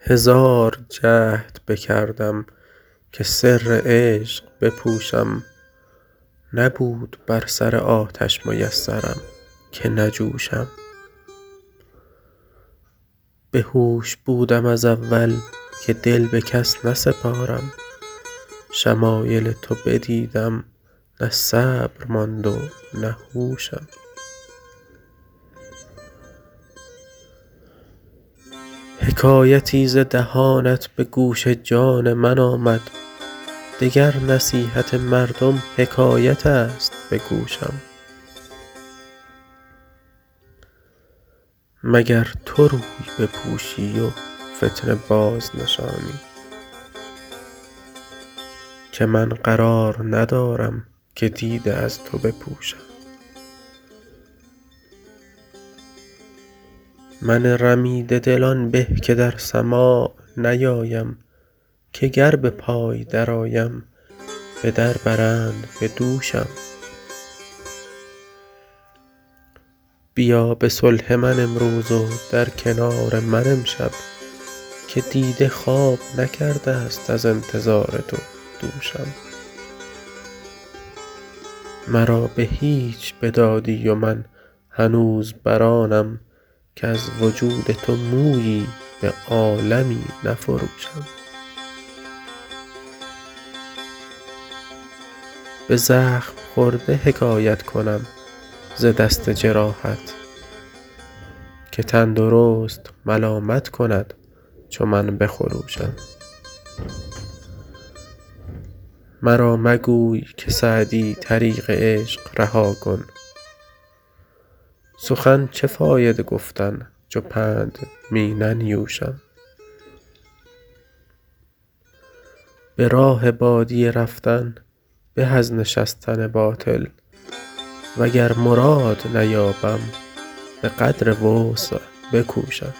هزار جهد بکردم که سر عشق بپوشم. نبود بر سر آتش میسرم که نجوشم. به هوش بودم از اول که دل به کس نسپارم. شمایل تو بدیدم نه صبر ماند و نه هوشم. حکایتی ز دهانت به گوش جان من آمد. دگر نصیحت مردم حکایت است به گوشم. مگر تو روی بپوشی و فتنه بازنشانی که من قرار ندارم که دیده از تو بپوشم. من رمیده دل به که در سماع نیایم که گر به پای درآیم به در برند به دوشم. بیا به صلح من امروز و در کنار من امشب که دیده خواب نکرده ست از انتظار تو دوشم. مرا به هیچ بدادی و من هنوز بر آنم کز وجود تو مویی به عالمی نفروشم. به زخم خورده حکایت کنم ز دست جراحت که تندرست ملامت کند چو من بخروشم. مرا مگوی که سعدی طریق عشق رها کن. سخن چه فایده گفتن چو پند می ننیوشم؟ به راه بادیه رفتن به از نشستن باطل وگر مراد نیابم به قدر وسع بکوشم.